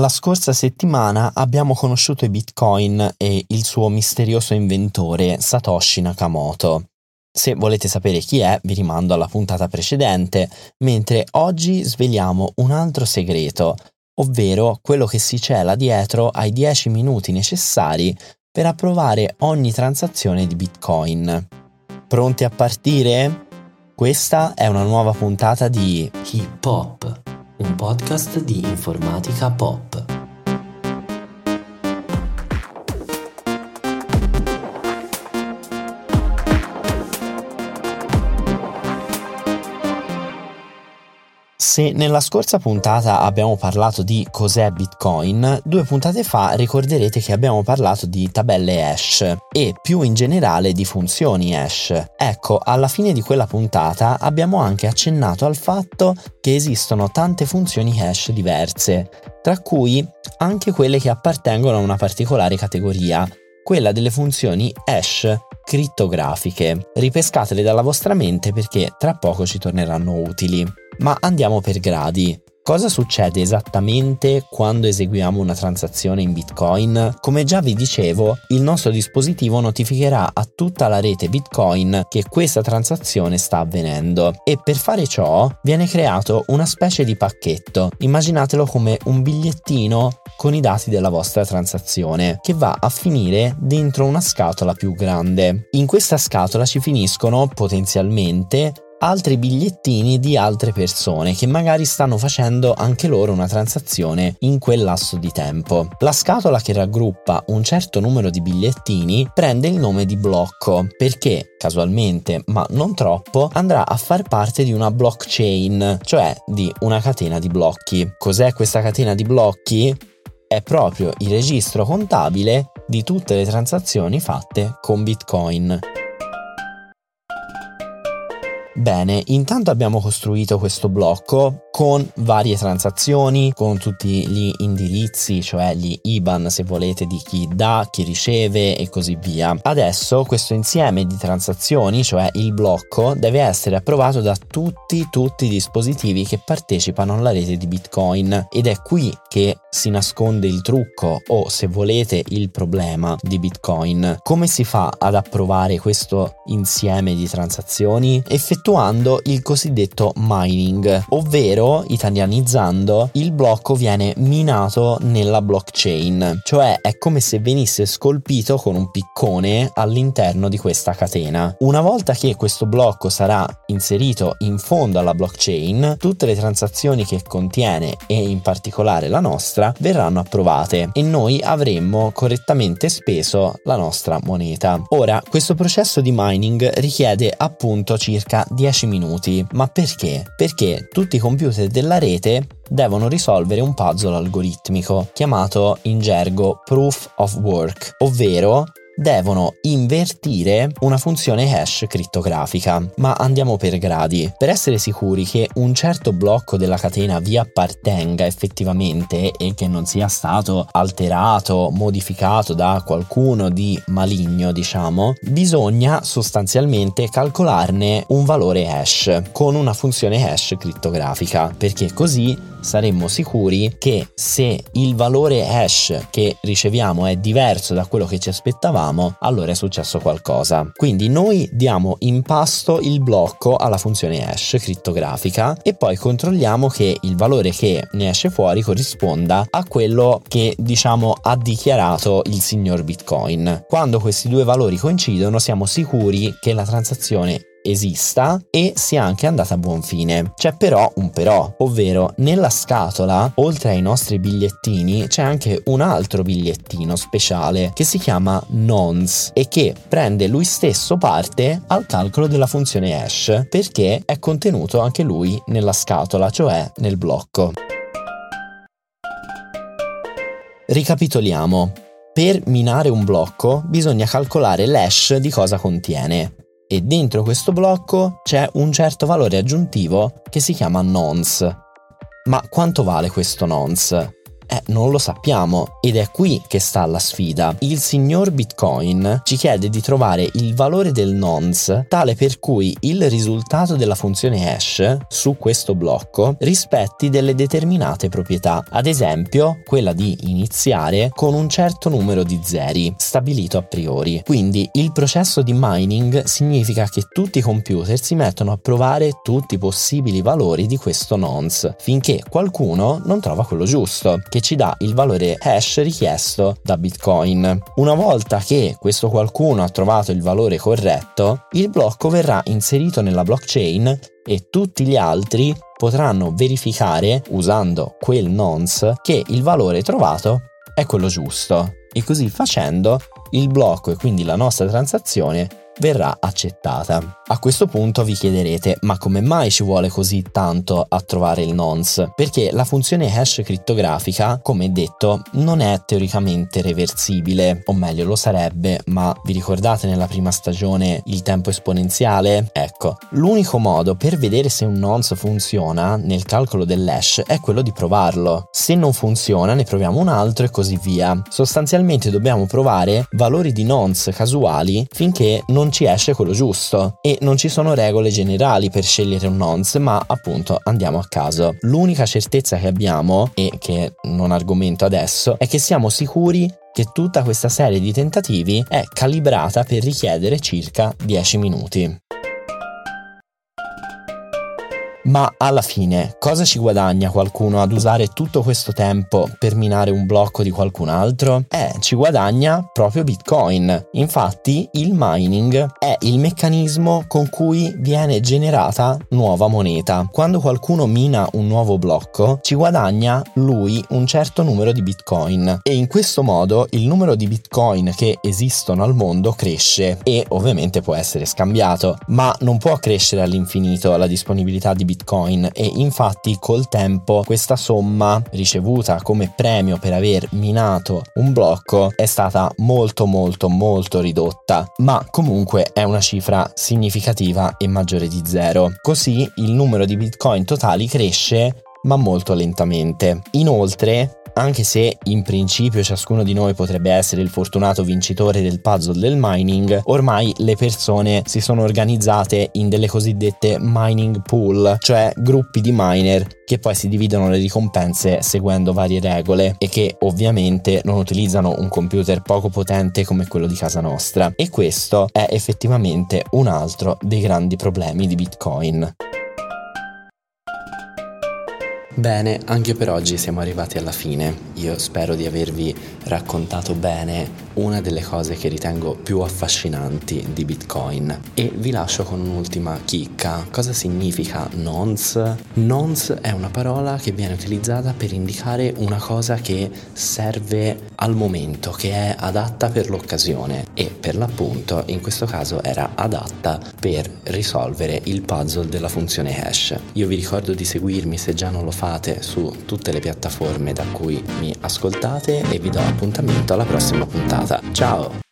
La scorsa settimana abbiamo conosciuto i bitcoin e il suo misterioso inventore Satoshi Nakamoto. Se volete sapere chi è, vi rimando alla puntata precedente, mentre oggi sveliamo un altro segreto, ovvero quello che si cela dietro ai 10 minuti necessari per approvare ogni transazione di Bitcoin. Pronti a partire? Questa è una nuova puntata di Hip Hop, un podcast di informatica pop. Se nella scorsa puntata abbiamo parlato di cos'è Bitcoin, due puntate fa ricorderete che abbiamo parlato di tabelle hash e più in generale di funzioni hash. Ecco, alla fine di quella puntata abbiamo anche accennato al fatto che esistono tante funzioni hash diverse, tra cui anche quelle che appartengono a una particolare categoria, quella delle funzioni hash crittografiche. Ripescatele dalla vostra mente perché tra poco ci torneranno utili. Ma andiamo per gradi. Cosa succede esattamente quando eseguiamo una transazione in Bitcoin? Come già vi dicevo, il nostro dispositivo notificherà a tutta la rete Bitcoin che questa transazione sta avvenendo e per fare ciò viene creato una specie di pacchetto. Immaginatelo come un bigliettino con i dati della vostra transazione che va a finire dentro una scatola più grande. In questa scatola ci finiscono potenzialmente altri bigliettini di altre persone che magari stanno facendo anche loro una transazione in quel lasso di tempo. La scatola che raggruppa un certo numero di bigliettini prende il nome di blocco perché casualmente, ma non troppo, andrà a far parte di una blockchain, cioè di una catena di blocchi. Cos'è questa catena di blocchi? È proprio il registro contabile di tutte le transazioni fatte con Bitcoin. Bene, intanto abbiamo costruito questo blocco con varie transazioni, con tutti gli indirizzi, cioè gli IBAN se volete di chi dà, chi riceve e così via. Adesso questo insieme di transazioni, cioè il blocco, deve essere approvato da tutti, tutti i dispositivi che partecipano alla rete di Bitcoin ed è qui che si nasconde il trucco o se volete il problema di Bitcoin. Come si fa ad approvare questo insieme di transazioni? Effettuando il cosiddetto mining, ovvero, italianizzando, il blocco viene minato nella blockchain, cioè è come se venisse scolpito con un piccone all'interno di questa catena. Una volta che questo blocco sarà inserito in fondo alla blockchain, tutte le transazioni che contiene e in particolare la nostra verranno approvate e noi avremmo correttamente speso la nostra moneta. Ora, questo processo di mining richiede appunto circa 10 minuti. Ma perché? Perché tutti i computer della rete devono risolvere un puzzle algoritmico chiamato in gergo proof of work, ovvero devono invertire una funzione hash crittografica. Ma andiamo per gradi. Per essere sicuri che un certo blocco della catena vi appartenga effettivamente e che non sia stato alterato, modificato da qualcuno di maligno, diciamo, bisogna sostanzialmente calcolarne un valore hash con una funzione hash crittografica, perché così saremmo sicuri che se il valore hash che riceviamo è diverso da quello che ci aspettavamo, allora è successo qualcosa. Quindi noi diamo in pasto il blocco alla funzione hash crittografica e poi controlliamo che il valore che ne esce fuori corrisponda a quello che diciamo ha dichiarato il signor Bitcoin. Quando questi due valori coincidono siamo sicuri che la transazione esista e sia anche andata a buon fine. C'è però un però, ovvero nella scatola, oltre ai nostri bigliettini, c'è anche un altro bigliettino speciale che si chiama nonce e che prende lui stesso parte al calcolo della funzione hash perché è contenuto anche lui nella scatola, cioè nel blocco. Ricapitoliamo. Per minare un blocco bisogna calcolare l'hash di cosa contiene e dentro questo blocco c'è un certo valore aggiuntivo che si chiama nonce. Ma quanto vale questo nonce? Eh, non lo sappiamo ed è qui che sta la sfida. Il signor Bitcoin ci chiede di trovare il valore del nonce tale per cui il risultato della funzione hash su questo blocco rispetti delle determinate proprietà, ad esempio quella di iniziare con un certo numero di zeri stabilito a priori. Quindi il processo di mining significa che tutti i computer si mettono a provare tutti i possibili valori di questo nonce finché qualcuno non trova quello giusto, che ci dà il valore hash richiesto da Bitcoin. Una volta che questo qualcuno ha trovato il valore corretto, il blocco verrà inserito nella blockchain e tutti gli altri potranno verificare usando quel nonce che il valore trovato è quello giusto e così facendo il blocco e quindi la nostra transazione verrà accettata. A questo punto vi chiederete ma come mai ci vuole così tanto a trovare il nonce? Perché la funzione hash crittografica, come detto, non è teoricamente reversibile, o meglio lo sarebbe, ma vi ricordate nella prima stagione il tempo esponenziale? Ecco, l'unico modo per vedere se un nonce funziona nel calcolo dell'hash è quello di provarlo. Se non funziona ne proviamo un altro e così via. Sostanzialmente dobbiamo provare valori di nonce casuali finché non ci esce quello giusto e non ci sono regole generali per scegliere un nonce, ma appunto andiamo a caso. L'unica certezza che abbiamo, e che non argomento adesso, è che siamo sicuri che tutta questa serie di tentativi è calibrata per richiedere circa 10 minuti. Ma alla fine, cosa ci guadagna qualcuno ad usare tutto questo tempo per minare un blocco di qualcun altro? Eh, ci guadagna proprio Bitcoin. Infatti, il mining è il meccanismo con cui viene generata nuova moneta. Quando qualcuno mina un nuovo blocco, ci guadagna lui un certo numero di Bitcoin e in questo modo il numero di Bitcoin che esistono al mondo cresce e ovviamente può essere scambiato, ma non può crescere all'infinito la disponibilità di Bitcoin Bitcoin e infatti col tempo questa somma ricevuta come premio per aver minato un blocco è stata molto molto molto ridotta, ma comunque è una cifra significativa e maggiore di zero. Così il numero di Bitcoin totali cresce ma molto lentamente. Inoltre, anche se in principio ciascuno di noi potrebbe essere il fortunato vincitore del puzzle del mining, ormai le persone si sono organizzate in delle cosiddette mining pool, cioè gruppi di miner che poi si dividono le ricompense seguendo varie regole e che ovviamente non utilizzano un computer poco potente come quello di casa nostra. E questo è effettivamente un altro dei grandi problemi di Bitcoin. Bene, anche per oggi siamo arrivati alla fine. Io spero di avervi raccontato bene una delle cose che ritengo più affascinanti di Bitcoin e vi lascio con un'ultima chicca. Cosa significa nonce? Nonce è una parola che viene utilizzata per indicare una cosa che serve al momento, che è adatta per l'occasione e per l'appunto in questo caso era adatta per risolvere il puzzle della funzione hash. Io vi ricordo di seguirmi se già non lo fate su tutte le piattaforme da cui mi ascoltate e vi do appuntamento alla prossima puntata. Ciao!